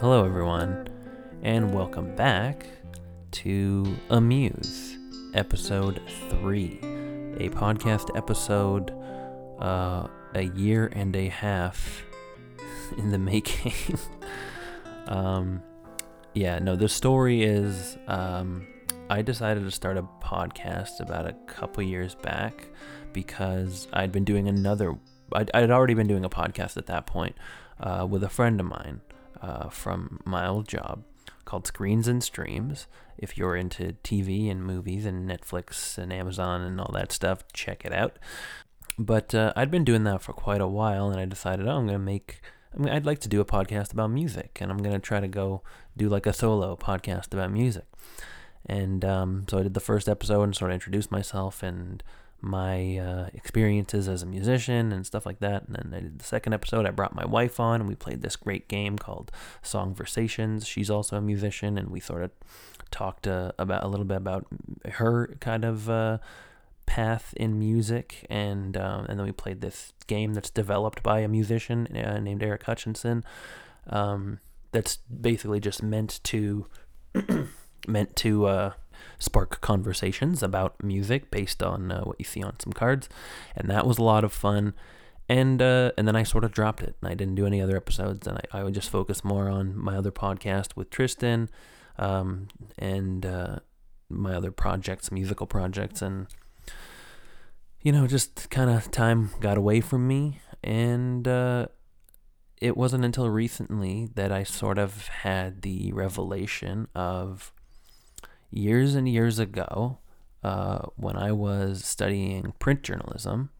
Hello, everyone, and welcome back to A Muse, episode three, a podcast episode, uh, a year and a half in the making. um, yeah, no, the story is, um, I decided to start a podcast about a couple years back because I'd been doing another. I'd, I'd already been doing a podcast at that point uh, with a friend of mine uh, from my old job called Screens and Streams. If you're into TV and movies and Netflix and Amazon and all that stuff, check it out. But uh, I'd been doing that for quite a while, and I decided, oh, I'm gonna make. I mean, I'd like to do a podcast about music, and I'm gonna try to go do like a solo podcast about music. And um, so I did the first episode and sort of introduced myself and my uh, experiences as a musician and stuff like that. And then I did the second episode. I brought my wife on and we played this great game called Song Songversations. She's also a musician, and we sort of talked uh, about a little bit about her kind of uh, path in music, and um, and then we played this game that's developed by a musician uh, named Eric Hutchinson. Um, that's basically just meant to meant to uh, spark conversations about music based on uh, what you see on some cards, and that was a lot of fun. And uh, and then I sort of dropped it, and I didn't do any other episodes, and I, I would just focus more on my other podcast with Tristan, um, and uh, my other projects, musical projects, and you know, just kind of time got away from me, and uh, it wasn't until recently that I sort of had the revelation of years and years ago, uh, when I was studying print journalism,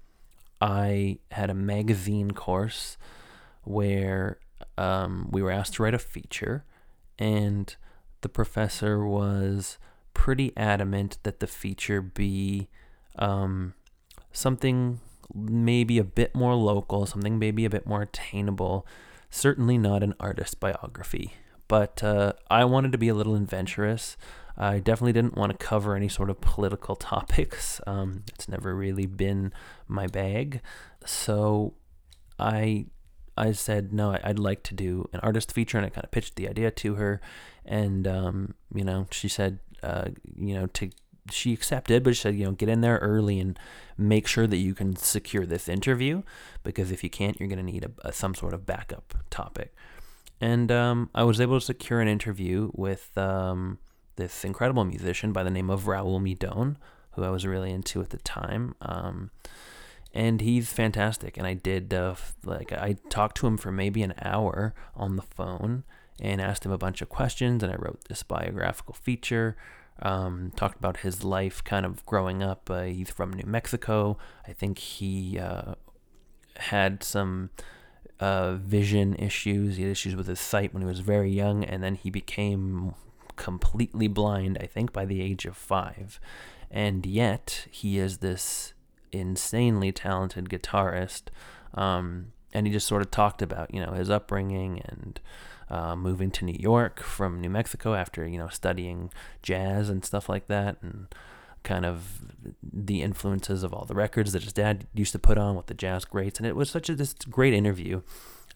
I had a magazine course where um, we were asked to write a feature, and the professor was pretty adamant that the feature be um, something maybe a bit more local, something maybe a bit more attainable, certainly not an artist biography. But uh, I wanted to be a little adventurous. I definitely didn't want to cover any sort of political topics. Um, it's never really been my bag. So I I said no, I'd like to do an artist feature, and I kind of pitched the idea to her, and um, you know she said uh, you know to she accepted, but she said, you know, get in there early and make sure that you can secure this interview because if you can't, you're going to need a, a, some sort of backup topic. And um, I was able to secure an interview with um, this incredible musician by the name of Raul Midon, who I was really into at the time. Um, and he's fantastic. And I did uh, like I talked to him for maybe an hour on the phone and asked him a bunch of questions. And I wrote this biographical feature. Um, talked about his life, kind of growing up. Uh, he's from New Mexico. I think he uh, had some uh, vision issues. He had issues with his sight when he was very young, and then he became completely blind, I think, by the age of five. And yet, he is this insanely talented guitarist. Um, and he just sort of talked about, you know, his upbringing and uh, moving to New York from New Mexico after, you know, studying jazz and stuff like that. And kind of the influences of all the records that his dad used to put on with the jazz greats. And it was such a this great interview.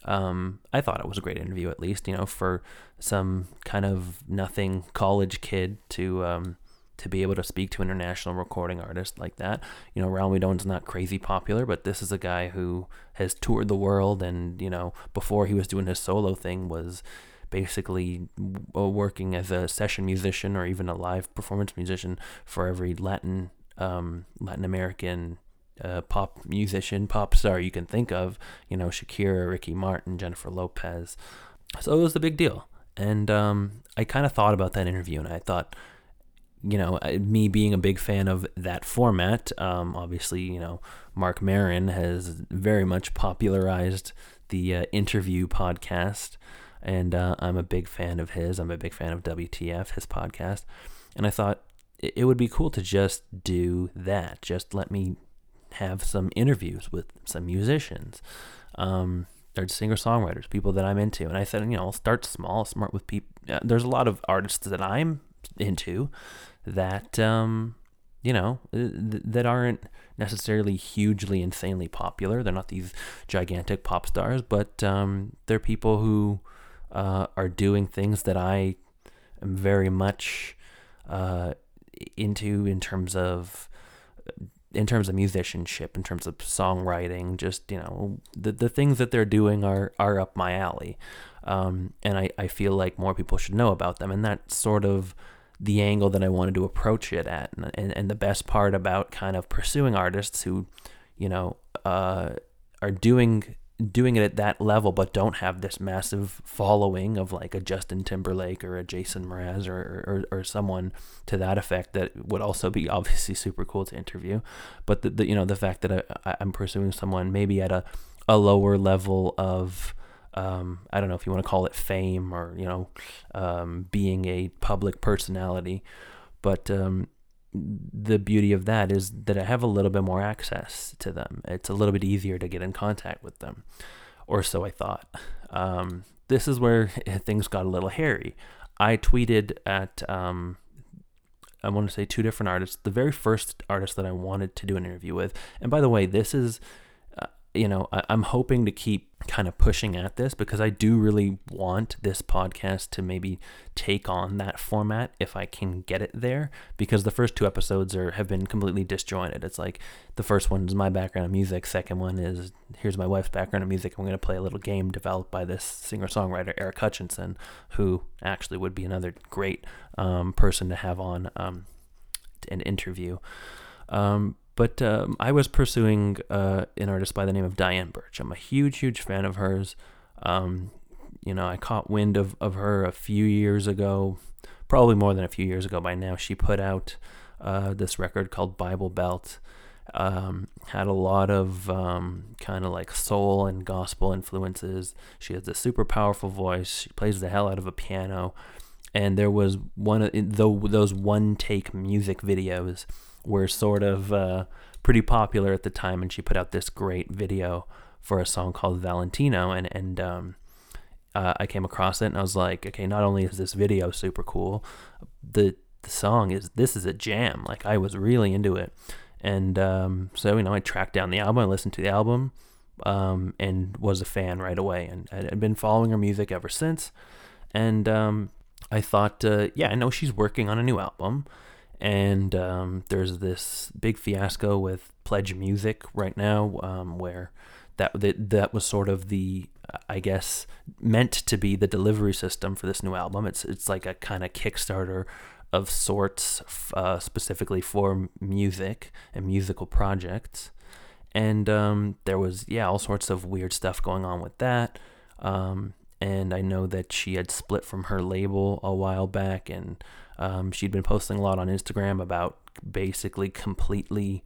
Um, I thought it was a great interview, at least, you know, for some kind of nothing college kid to um, to be able to speak to international recording artist like that. You know, Raul Midon's not crazy popular, but this is a guy who has toured the world, and you know, before he was doing his solo thing, was basically working as a session musician or even a live performance musician for every Latin um, Latin American uh, pop musician, pop star you can think of, you know, Shakira, Ricky Martin, Jennifer Lopez. So it was the big deal. And um, I kind of thought about that interview and I thought, you know, me being a big fan of that format, um, obviously, you know, Marc Maron has very much popularized the uh, interview podcast. And uh, I'm a big fan of his. I'm a big fan of WTF, his podcast. And I thought it would be cool to just do that. Just let me have some interviews with some musicians, um, or singer songwriters, people that I'm into. And I said, you know, I'll start small, smart with people. Uh, there's a lot of artists that I'm into that, um, you know, th- that aren't necessarily hugely, insanely popular. They're not these gigantic pop stars, but um, they're people who uh, are doing things that I am very much uh, into in terms of in terms of musicianship, in terms of songwriting, just you know the the things that they're doing are are up my alley, um, and I I feel like more people should know about them, and that's sort of the angle that I wanted to approach it at, and and, and the best part about kind of pursuing artists who, you know, uh, are doing doing it at that level, but don't have this massive following of like a Justin Timberlake or a Jason Mraz or, or, or someone to that effect that would also be obviously super cool to interview. But the, the you know the fact that I, I'm pursuing someone maybe at a, a lower level of um, I don't know if you want to call it fame or you know um, being a public personality, but um, the beauty of that is that I have a little bit more access to them. It's a little bit easier to get in contact with them, or so I thought. Um, this is where things got a little hairy. I tweeted at, um, I want to say two different artists. The very first artist that I wanted to do an interview with, and by the way, this is, you know, I, I'm hoping to keep kind of pushing at this because I do really want this podcast to maybe take on that format if I can get it there because the first two episodes are have been completely disjointed. It's like the first one is my background music, second one is here's my wife's background music. I'm going to play a little game developed by this singer-songwriter Eric Hutchinson who actually would be another great um, person to have on um, an interview. Um, but um, I was pursuing uh, an artist by the name of Diane Birch. I'm a huge, huge fan of hers. Um, you know, I caught wind of, of her a few years ago, probably more than a few years ago by now. She put out uh, this record called Bible Belt. Um, had a lot of um, kind of like soul and gospel influences. She has a super powerful voice. She plays the hell out of a piano. And there was one of those one take music videos were sort of uh, pretty popular at the time, and she put out this great video for a song called Valentino, and and um, uh, I came across it, and I was like, okay, not only is this video super cool, the the song is this is a jam. Like I was really into it, and um, so you know I tracked down the album, I listened to the album, um, and was a fan right away, and I had been following her music ever since, and um, I thought, uh, yeah, I know she's working on a new album and um, there's this big fiasco with Pledge Music right now, um, where that, that that was sort of the I guess meant to be the delivery system for this new album. It's it's like a kind of Kickstarter of sorts, uh, specifically for music and musical projects. And um, there was yeah all sorts of weird stuff going on with that. Um, and I know that she had split from her label a while back, and um, she'd been posting a lot on Instagram about basically completely,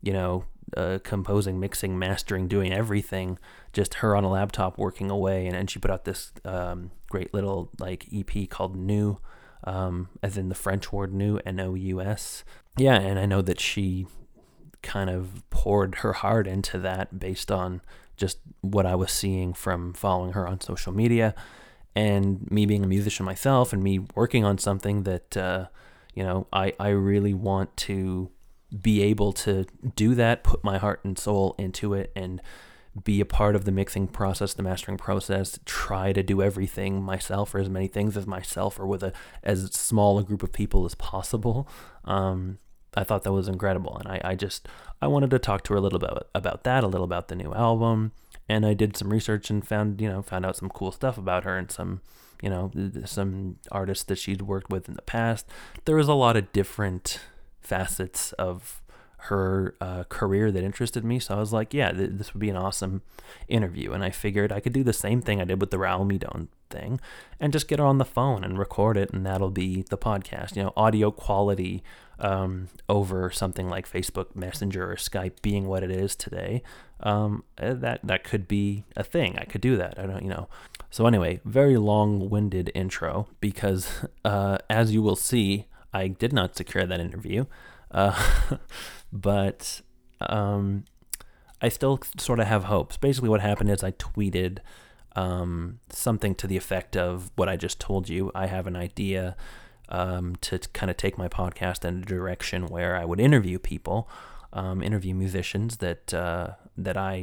you know, uh, composing, mixing, mastering, doing everything, just her on a laptop working away. And then she put out this um, great little like EP called Nous, um, as in the French word new, N O U S. Yeah, and I know that she kind of poured her heart into that based on just what I was seeing from following her on social media and me being a musician myself and me working on something that uh, you know I, I really want to be able to do that put my heart and soul into it and be a part of the mixing process the mastering process try to do everything myself or as many things as myself or with a as small a group of people as possible. Um, I thought that was incredible and I, I just I wanted to talk to her a little bit about that a little about the new album and I did some research and found you know found out some cool stuff about her and some you know some artists that she'd worked with in the past. There was a lot of different facets of her uh, career that interested me. So I was like, yeah, th- this would be an awesome interview. And I figured I could do the same thing I did with the Raul Midon thing and just get her on the phone and record it. And that'll be the podcast, you know, audio quality um, over something like Facebook Messenger or Skype being what it is today. Um, eh, that, that could be a thing. I could do that. I don't, you know. So anyway, very long-winded intro because uh, as you will see, I did not secure that interview. Uh, but um, I still sort of have hopes. Basically, what happened is I tweeted um, something to the effect of what I just told you. I have an idea um, to kind of take my podcast in a direction where I would interview people, um, interview musicians that uh, that I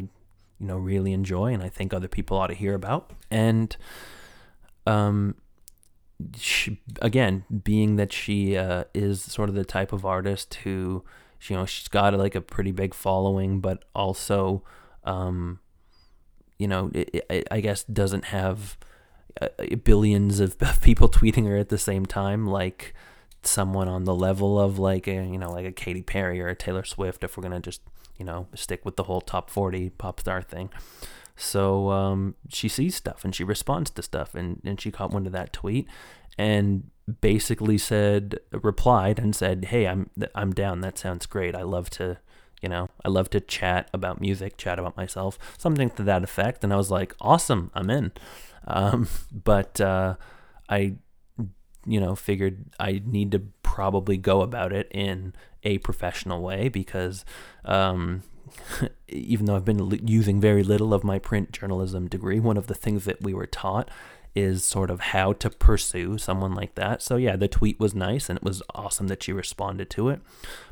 you know really enjoy and I think other people ought to hear about. And um, she, again, being that she uh, is sort of the type of artist who, you know, she's got like a pretty big following, but also, um, you know, it, it, I guess doesn't have uh, billions of people tweeting her at the same time, like someone on the level of like a you know like a Katy Perry or a Taylor Swift. If we're gonna just you know stick with the whole top forty pop star thing. So um, she sees stuff and she responds to stuff, and, and she caught one of that tweet and basically said, replied and said, "Hey, I'm I'm down. That sounds great. I love to, you know, I love to chat about music, chat about myself, something to that effect." And I was like, "Awesome, I'm in." Um, but uh, I, you know, figured I need to probably go about it in a professional way because um, even though I've been using very little of my print journalism degree, one of the things that we were taught is sort of how to pursue someone like that. So yeah, the tweet was nice and it was awesome that she responded to it.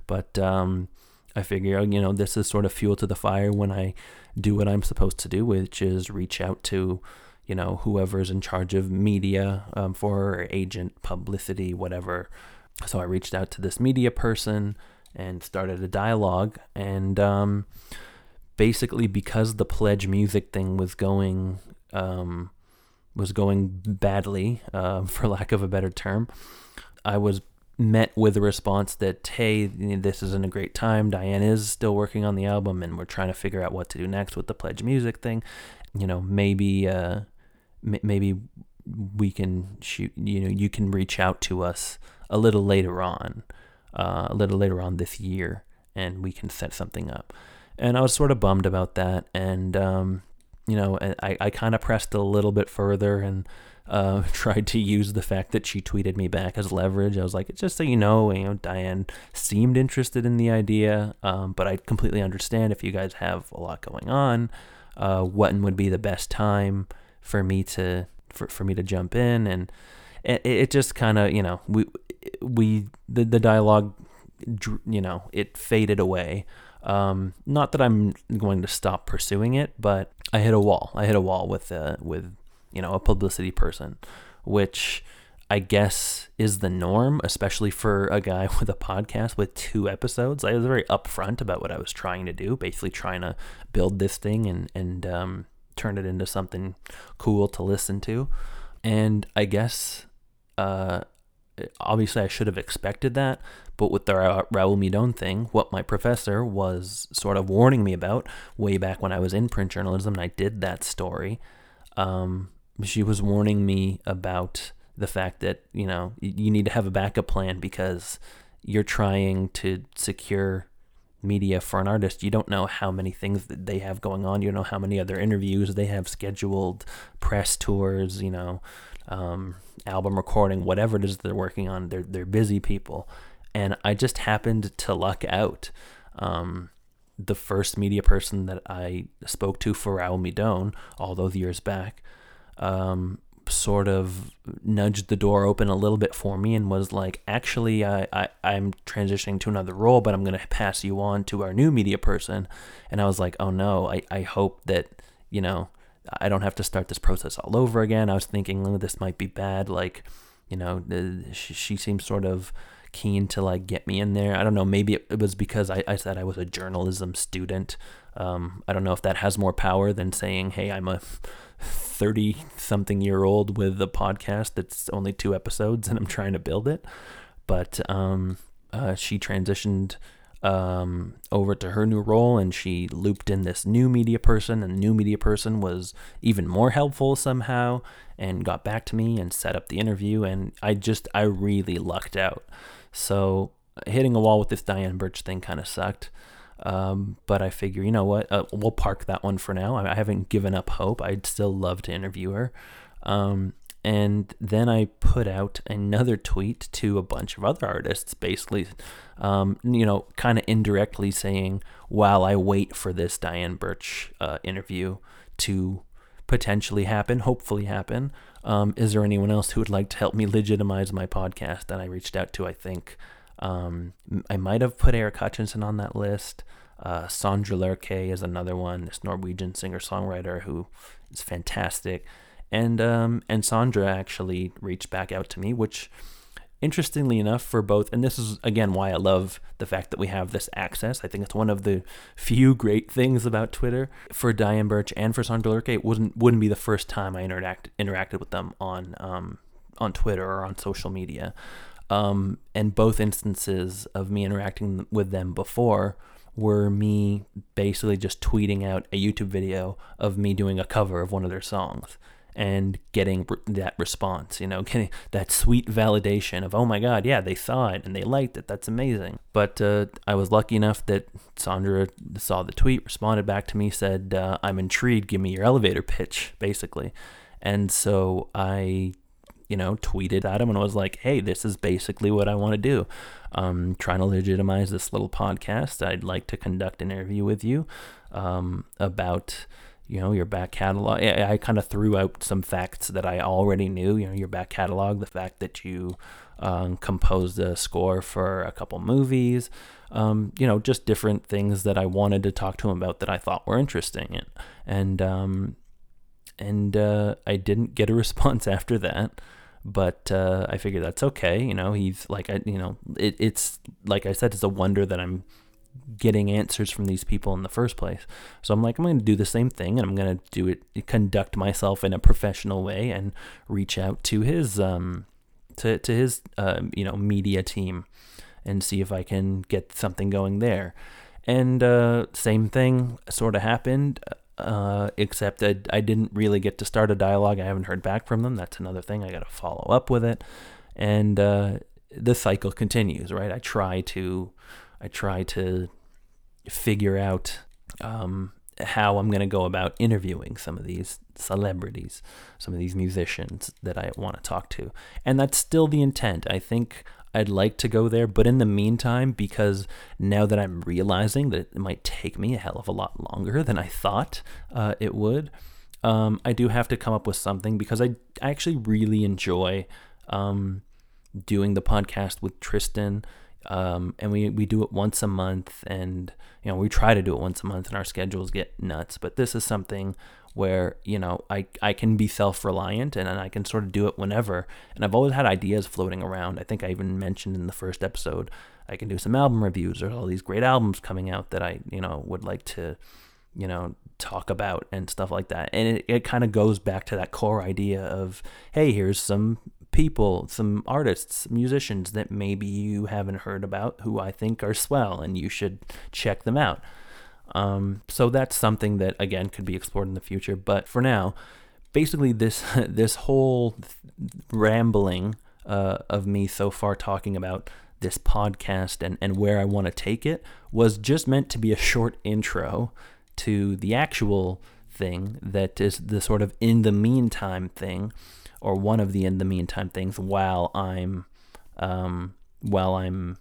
But um, I figure, you know, this is sort of fuel to the fire when I do what I'm supposed to do, which is reach out to, you know, whoever's in charge of media um, for agent, publicity, whatever. So I reached out to this media person and started a dialogue. And um, basically, because the pledge music thing was going um, was going badly, uh, for lack of a better term, I was met with a response that hey this isn't a great time diane is still working on the album and we're trying to figure out what to do next with the pledge music thing you know maybe uh m- maybe we can shoot you know you can reach out to us a little later on uh, a little later on this year, and we can set something up. And I was sort of bummed about that, and um, you know, I, I kind of pressed a little bit further and uh, tried to use the fact that she tweeted me back as leverage. I was like, just so you know, you know, Diane seemed interested in the idea, um, but I completely understand if you guys have a lot going on. Uh, when would be the best time for me to for, for me to jump in and it, it just kind of you know we we the, the dialogue you know it faded away um, not that i'm going to stop pursuing it but i hit a wall i hit a wall with uh, with you know a publicity person which i guess is the norm especially for a guy with a podcast with two episodes. I was very upfront about what i was trying to do basically trying to build this thing and and um, turn it into something cool to listen to. And i guess uh, obviously I should have expected that, but with the Ra- Raul Midon thing, what my professor was sort of warning me about way back when I was in print journalism and I did that story, um, she was warning me about the fact that, you know, you need to have a backup plan because you're trying to secure media for an artist, you don't know how many things that they have going on. You don't know how many other interviews they have scheduled, press tours, you know, um, album recording, whatever it is they're working on. They're they're busy people, and I just happened to luck out. Um, the first media person that I spoke to for Raul Midon all those years back, um, sort of nudged the door open a little bit for me and was like, actually, I, I, I'm transitioning to another role, but I'm going to pass you on to our new media person. And I was like, oh no, I, I hope that, you know, I don't have to start this process all over again. I was thinking, oh, this might be bad. Like, you know, she, she seems sort of keen to like get me in there. I don't know. Maybe it, was because I, I said I was a journalism student. Um, I don't know if that has more power than saying, hey, I'm a 30 something year old with a podcast that's only two episodes and I'm trying to build it. But um, uh, she transitioned um, over to her new role and she looped in this new media person and the new media person was even more helpful somehow and got back to me and set up the interview and I just I really lucked out. So hitting a wall with this Diane Birch thing kind of sucked. Um, but I figure, you know what, uh, we'll park that one for now. I, I, haven't given up hope. I'd still love to interview her. Um, and then I put out another tweet to a bunch of other artists, basically, um, you know, kind of indirectly saying, while I wait for this Diane Birch uh, interview to potentially happen, hopefully happen, um, is there anyone else who would like to help me legitimize my podcast? And I reached out to, I think, um, I might have put Eric Hutchinson on that list. Uh, Sondre Lerche is another one, this Norwegian singer songwriter who is fantastic. And um, and Sondre actually reached back out to me, which interestingly enough for both and this is again why i love the fact that we have this access. I think it's one of the few great things about twitter. For diane birch and for Sondre Lerche it wouldn't wouldn't be the first time i interact, interacted with them on um, on twitter or on social media um, and both instances of me interacting with them before were me basically just tweeting out a youtube video of me doing a cover of one of their songs and getting that response, you know, getting that sweet validation of, oh my God, yeah, they saw it and they liked it. That's amazing. But uh, I was lucky enough that Sondre saw the tweet, responded back to me, said, uh, I'm intrigued, give me your elevator pitch, basically. And so I, you know, tweeted at him and was like, hey, this is basically what I want to do. I'm trying to legitimize this little podcast. I'd like to conduct an interview with you um, about you know your back catalog i, I kind of threw out some facts that i already knew you know your back catalog the fact that you um, composed a score for a couple movies um, you know just different things that i wanted to talk to him about that i thought were interesting and and um, and uh, i didn't get a response after that but uh, I figure that's okay. You know, he's like, I, you know, it, it's like I said, it's a wonder that I'm getting answers from these people in the first place. So I'm like, I'm going to do the same thing, and I'm going to do it, conduct myself in a professional way, and reach out to his, um, to to his, uh, you know, media team, and see if I can get something going there. And uh, same thing sort of happened, uh, except I, I didn't really get to start a dialogue. I haven't heard back from them. That's another thing. I got to follow up with it, and uh, the cycle continues. Right? I try to I try to figure out um, how I'm going to go about interviewing some of these celebrities, some of these musicians that I want to talk to. And that's still the intent. I think I'd like to go there, but in the meantime, because now that I'm realizing that it might take me a hell of a lot longer than I thought uh, it would, um, I do have to come up with something because I, I actually really enjoy um, doing the podcast with Tristan um, and we, we do it once a month and you know we try to do it once a month and our schedules get nuts but this is something where you know I, I can be self-reliant and, and I can sort of do it whenever. And I've always had ideas floating around. I think I even mentioned in the first episode I can do some album reviews. There's all these great albums coming out that I you know would like to you know talk about and stuff like that. And it, it kind of goes back to that core idea of hey here's some people, some artists, musicians that maybe you haven't heard about who I think are swell and you should check them out. Um, so that's something that again could be explored in the future. But for now, basically this this whole rambling uh, of me so far talking about this podcast and, and where I want to take it was just meant to be a short intro to the actual thing that is the sort of in the meantime thing or one of the in the meantime things while I'm um, while I'm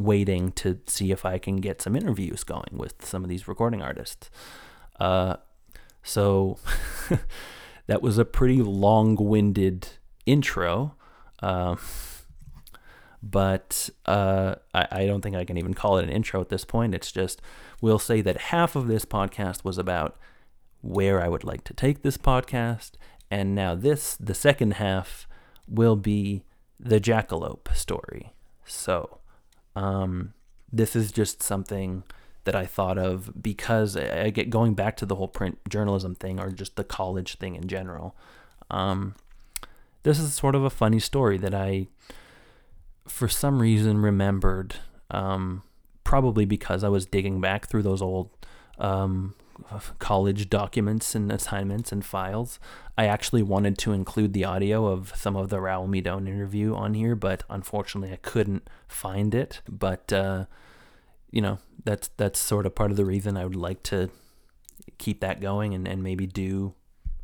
waiting to see if I can get some interviews going with some of these recording artists. Uh, so that was a pretty long-winded intro. Uh, but uh, I, I, don't think I can even call it an intro at this point. It's just, we'll say that half of this podcast was about where I would like to take this podcast, and now this, the second half, will be the Jakalope story. So, um, this is just something that I thought of because I get going back to the whole print journalism thing or just the college thing in general. Um, this is sort of a funny story that I, for some reason, remembered. Um, probably because I was digging back through those old um, college documents and assignments and files. I actually wanted to include the audio of some of the Raul Midon interview on here, but unfortunately I couldn't find it. But uh, you know, that's that's sort of part of the reason I would like to keep that going and, and maybe do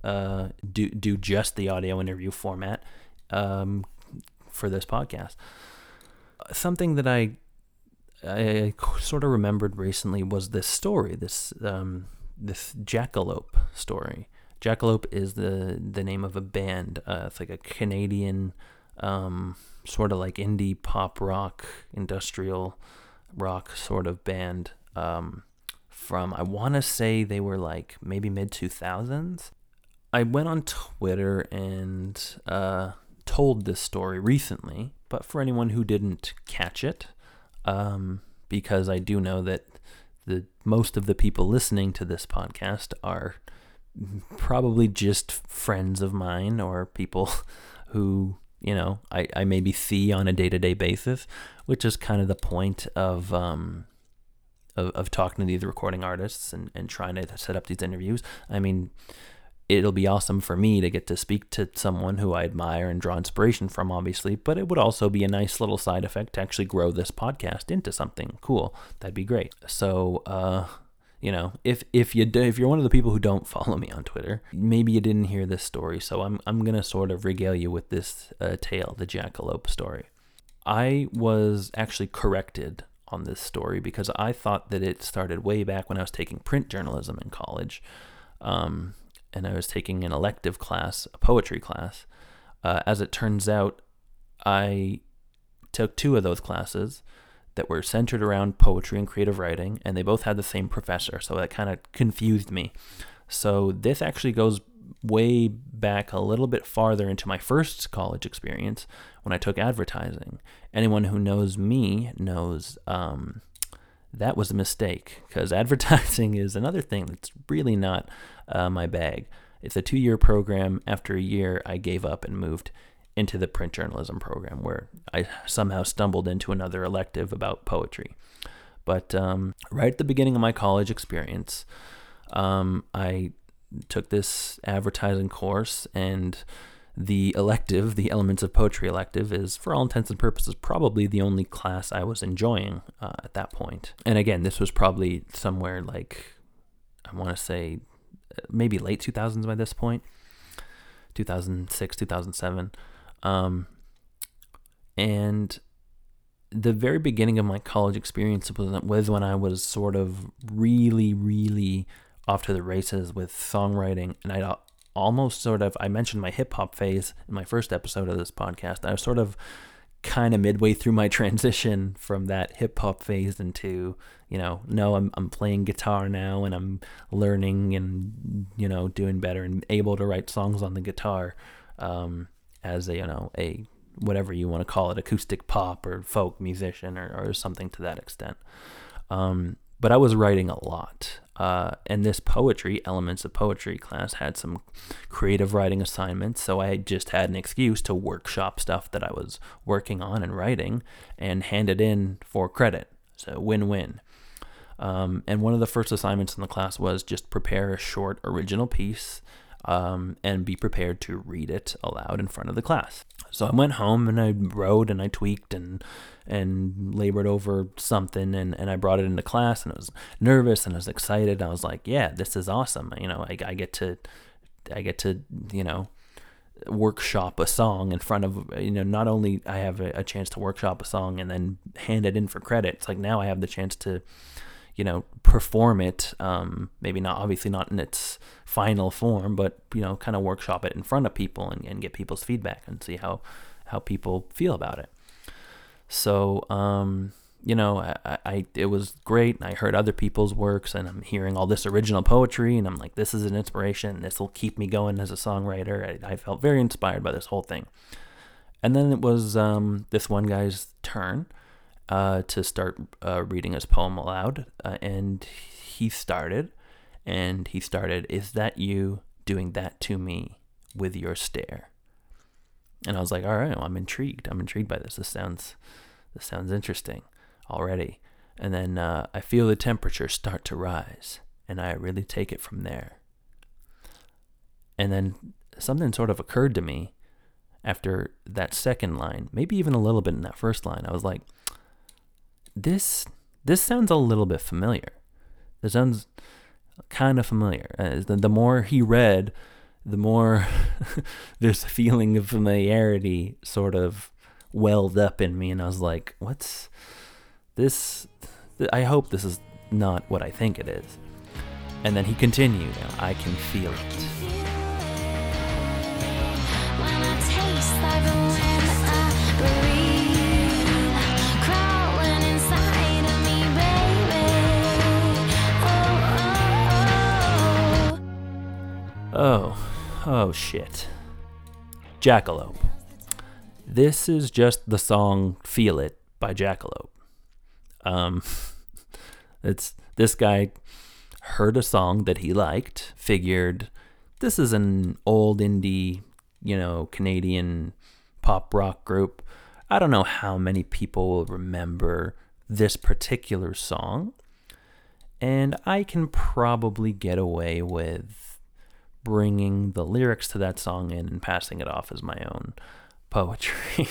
uh, do do just the audio interview format um, for this podcast. Something that I I sort of remembered recently was this story, this um, this Jakalope story. Jakalope is the the name of a band. Uh, it's like a Canadian, um, sort of like indie pop rock, industrial rock sort of band. Um, from I want to say they were like maybe mid two thousands. I went on Twitter and uh, told this story recently, but for anyone who didn't catch it, um, because I do know that the most of the people listening to this podcast are probably just friends of mine or people who you know I, I maybe see on a day-to-day basis which is kind of the point of um of, of talking to these recording artists and, and trying to set up these interviews. I mean it'll be awesome for me to get to speak to someone who I admire and draw inspiration from, obviously, but it would also be a nice little side effect to actually grow this podcast into something cool. That'd be great. So, uh, you know, if if you if you're one of the people who don't follow me on Twitter, maybe you didn't hear this story, so I'm I'm gonna sort of regale you with this uh, tale, the Jakalope story. I was actually corrected on this story because I thought that it started way back when I was taking print journalism in college. Um, and I was taking an elective class, a poetry class. Uh, as it turns out, I took two of those classes that were centered around poetry and creative writing, and they both had the same professor, so that kind of confused me. So this actually goes way back a little bit farther into my first college experience when I took advertising. Anyone who knows me knows um, that was a mistake because advertising is another thing that's really not uh, my bag. It's a two year program. After a year, I gave up and moved into the print journalism program where I somehow stumbled into another elective about poetry. But um, right at the beginning of my college experience, um, I took this advertising course and the elective, the Elements of Poetry elective, is for all intents and purposes probably the only class I was enjoying uh, at that point. And again, this was probably somewhere like, I want to say, maybe late 2000s by this point 2006, 2007. Um, and the very beginning of my college experience was, when I was sort of really, really off to the races with songwriting, and I almost sort of I mentioned my hip hop phase in my first episode of this podcast. I was sort of kind of midway through my transition from that hip hop phase into, you know, no, I'm I'm playing guitar now and I'm learning and you know doing better and able to write songs on the guitar um, as a you know a whatever you want to call it, acoustic pop or folk musician or, or something to that extent. Um, but I was writing a lot. Uh, and this poetry, elements of poetry class, had some creative writing assignments. So I just had an excuse to workshop stuff that I was working on and writing and hand it in for credit. So win win. Um, and one of the first assignments in the class was just prepare a short original piece um, and be prepared to read it aloud in front of the class. So I went home and I wrote and I tweaked and and labored over something and, and I brought it into class and I was nervous and I was excited. I was like, yeah, this is awesome. You know, I, I get to I get to, you know, workshop a song in front of you know not only I have a, a chance to workshop a song and then hand it in for credit. It's like now I have the chance to you know, perform it. Um, maybe not, obviously not in its final form, but you know, kind of workshop it in front of people and, and get people's feedback and see how how people feel about it. So, um, you know, I, I it was great. I heard other people's works, and I'm hearing all this original poetry, and I'm like, this is an inspiration. This will keep me going as a songwriter. I, I felt very inspired by this whole thing. And then it was um, this one guy's turn uh, to start uh, reading his poem aloud. Uh, and he started, and he started, Is that you doing that to me with your stare? And I was like, All right, well, I'm intrigued. I'm intrigued by this. This sounds, this sounds interesting already. And then uh, I feel the temperature start to rise, and I really take it from there. And then something sort of occurred to me after that second line, maybe even a little bit in that first line. I was like, this this sounds a little bit familiar. This sounds kind of familiar. Uh, the, the more he read, the more this feeling of familiarity sort of welled up in me, and I was like, "What's this? I hope this is not what I think it is." And then he continued, "I can feel it." Oh, Oh shit. Jakalope. This is just the song Feel It by Jakalope. Um it's this guy heard a song that he liked, figured this is an old indie, you know, Canadian pop rock group. I don't know how many people will remember this particular song. And I can probably get away with bringing the lyrics to that song in and passing it off as my own poetry.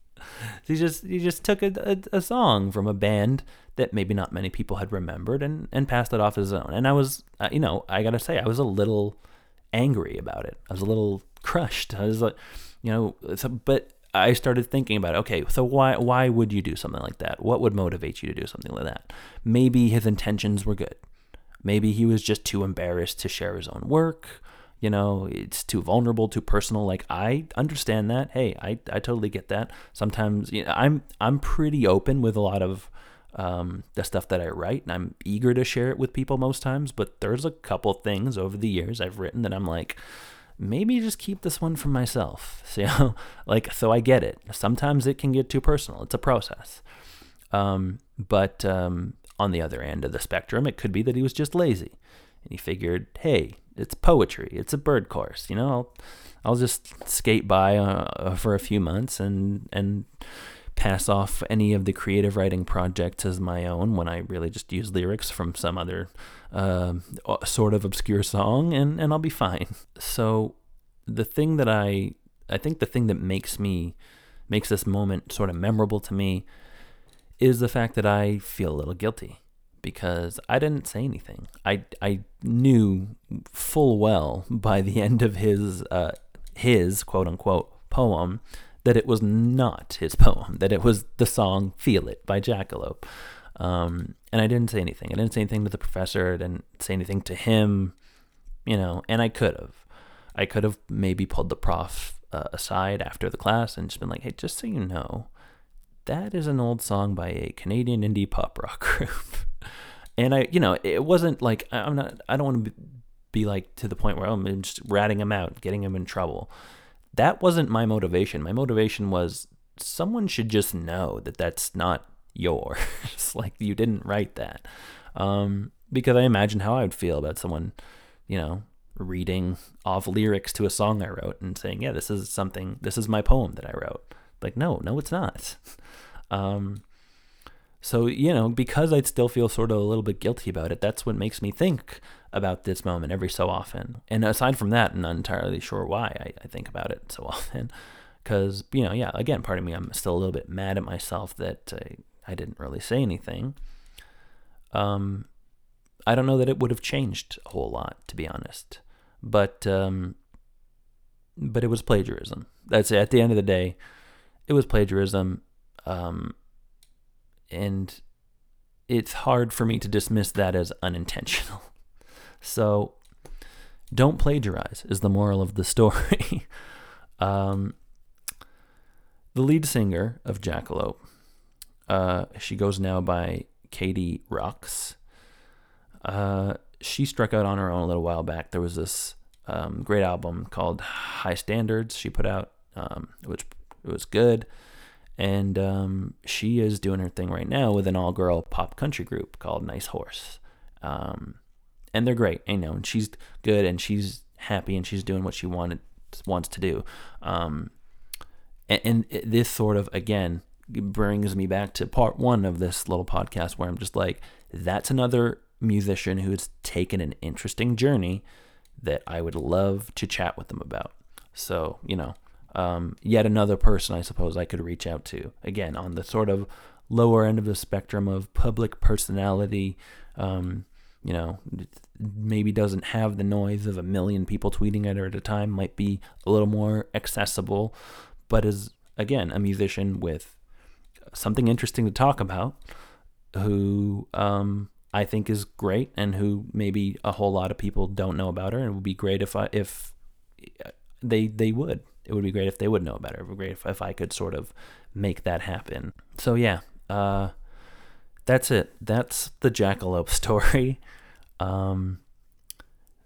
he just he just took a, a, a, song from a band that maybe not many people had remembered and and passed it off as his own. And I was uh, you know I gotta say I was a little angry about it. I was a little crushed. I was like, you know, so, but I started thinking about it. Okay, so why why would you do something like that? What would motivate you to do something like that? Maybe his intentions were good. Maybe he was just too embarrassed to share his own work. You know, it's too vulnerable, too personal. Like I understand that. Hey, I, I totally get that. Sometimes you know, I'm I'm pretty open with a lot of um, the stuff that I write, and I'm eager to share it with people most times. But there's a couple things over the years I've written that I'm like, maybe just keep this one for myself. So, you know, like, so I get it. Sometimes it can get too personal. It's a process. Um, but um, on the other end of the spectrum, it could be that he was just lazy. And he figured, hey, it's poetry. It's a bird course. You know, I'll, I'll just skate by uh, for a few months and, and, pass off any of the creative writing projects as my own when I really just use lyrics from some other uh, sort of obscure song, and, and I'll be fine. So the thing that I I think the thing that makes me makes this moment sort of memorable to me is the fact that I feel a little guilty because I didn't say anything. I I knew full well by the end of his uh, his quote unquote poem that it was not his poem, that it was the song Feel It by Jakalope. Um, and I didn't say anything. I didn't say anything to the professor. I didn't say anything to him, you know, and I could have. I could have maybe pulled the prof uh, aside after the class and just been like, hey, just so you know, that is an old song by a Canadian indie pop rock group. And I, you know, it wasn't like, I'm not, I don't want to be like to the point where I'm just ratting him out, getting him in trouble that wasn't my motivation. My motivation was someone should just know that that's not yours. like you didn't write that. Um, because I imagine how I would feel about someone, you know, reading off lyrics to a song I wrote and saying, "Yeah, this is something. This is my poem that I wrote." Like, no, no, it's not. Um, so you know, because I'd still feel sort of a little bit guilty about it, that's what makes me think about this moment every so often. And aside from that, I'm not entirely sure why I, I think about it so often. Because, you know, yeah, again, part of me, I'm still a little bit mad at myself that I, I didn't really say anything. Um, I don't know that it would have changed a whole lot, to be honest. But, um, but it was plagiarism. That's it. At the end of the day, it was plagiarism. Um, and it's hard for me to dismiss that as unintentional. So don't plagiarize is the moral of the story. um, the lead singer of Jakalope, uh, she goes now by Katie Rox. Uh, she struck out on her own a little while back. There was this um, great album called High Standards she put out, um, which it was good. And um, she is doing her thing right now with an all girl pop country group called Nice Horse. Um, and they're great. I know, and she's good, and she's happy, and she's doing what she wanted wants to do. Um, and, and this sort of again brings me back to part one of this little podcast where I'm just like, that's another musician who has taken an interesting journey that I would love to chat with them about. So, you know, um, yet another person I suppose I could reach out to. Again, on the sort of lower end of the spectrum of public personality, um, you know, maybe doesn't have the noise of a million people tweeting at her at a time, might be a little more accessible, but is, again, a musician with something interesting to talk about who um, I think is great and who maybe a whole lot of people don't know about her. And it would be great if I, if they, they would. It would be great if they would know about her. It would be great if, if I could sort of make that happen. So, yeah. Uh, that's it. That's the Jakalope story. Um,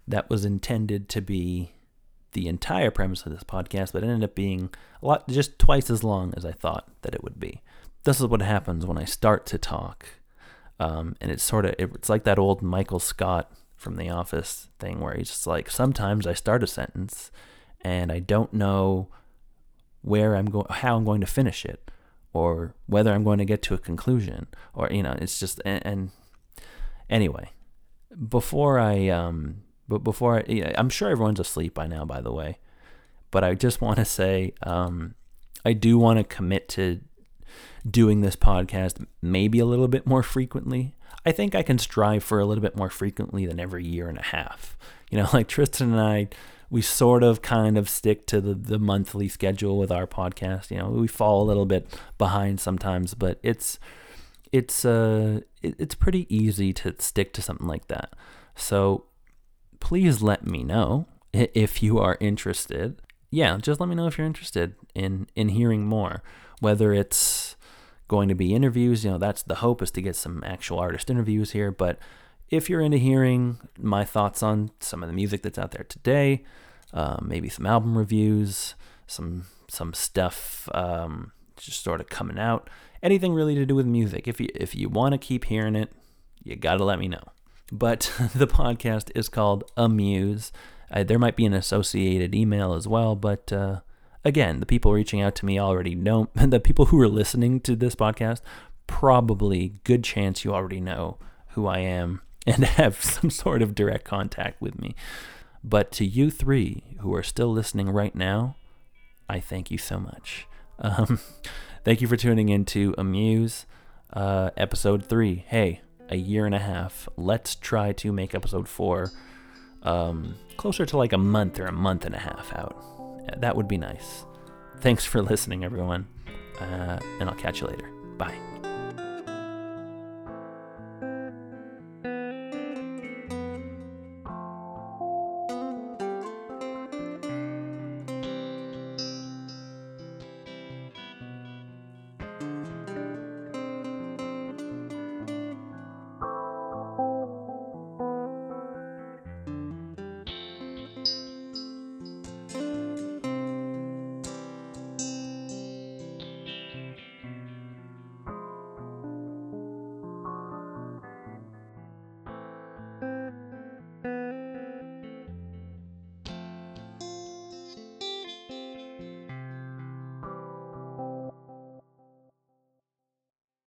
that was intended to be the entire premise of this podcast, but it ended up being a lot, just twice as long as I thought that it would be. This is what happens when I start to talk, um, and it's sort of it's like that old Michael Scott from The Office thing where he's just like, sometimes I start a sentence and I don't know where I'm going, how I'm going to finish it, or whether I'm going to get to a conclusion, or you know, it's just and, and anyway, before I um, but before I, I'm sure everyone's asleep by now, by the way, but I just want to say um, I do want to commit to doing this podcast maybe a little bit more frequently. I think I can strive for a little bit more frequently than every year and a half. You know, like Tristan and I, we sort of kind of stick to the, the monthly schedule with our podcast. You know, we fall a little bit behind sometimes, but it's it's uh it, it's pretty easy to stick to something like that. So please let me know if you are interested. Yeah, just let me know if you're interested in in hearing more, whether it's going to be interviews, you know, that's the hope is to get some actual artist interviews here, but if you're into hearing my thoughts on some of the music that's out there today, uh, maybe some album reviews, some some stuff um, just sort of coming out, anything really to do with music. If you if you want to keep hearing it, you got to let me know. But the podcast is called A Muse. Uh, there might be an associated email as well, but uh, again, the people reaching out to me already know. The people who are listening to this podcast, probably good chance you already know who I am and have some sort of direct contact with me. But to you three who are still listening right now, I thank you so much. Um, thank you for tuning in to A Muse, uh, episode three. Hey, a year and a half. Let's try to make episode four um, closer to like a month or a month and a half out. That would be nice. Thanks for listening, everyone, uh, and I'll catch you later. Bye.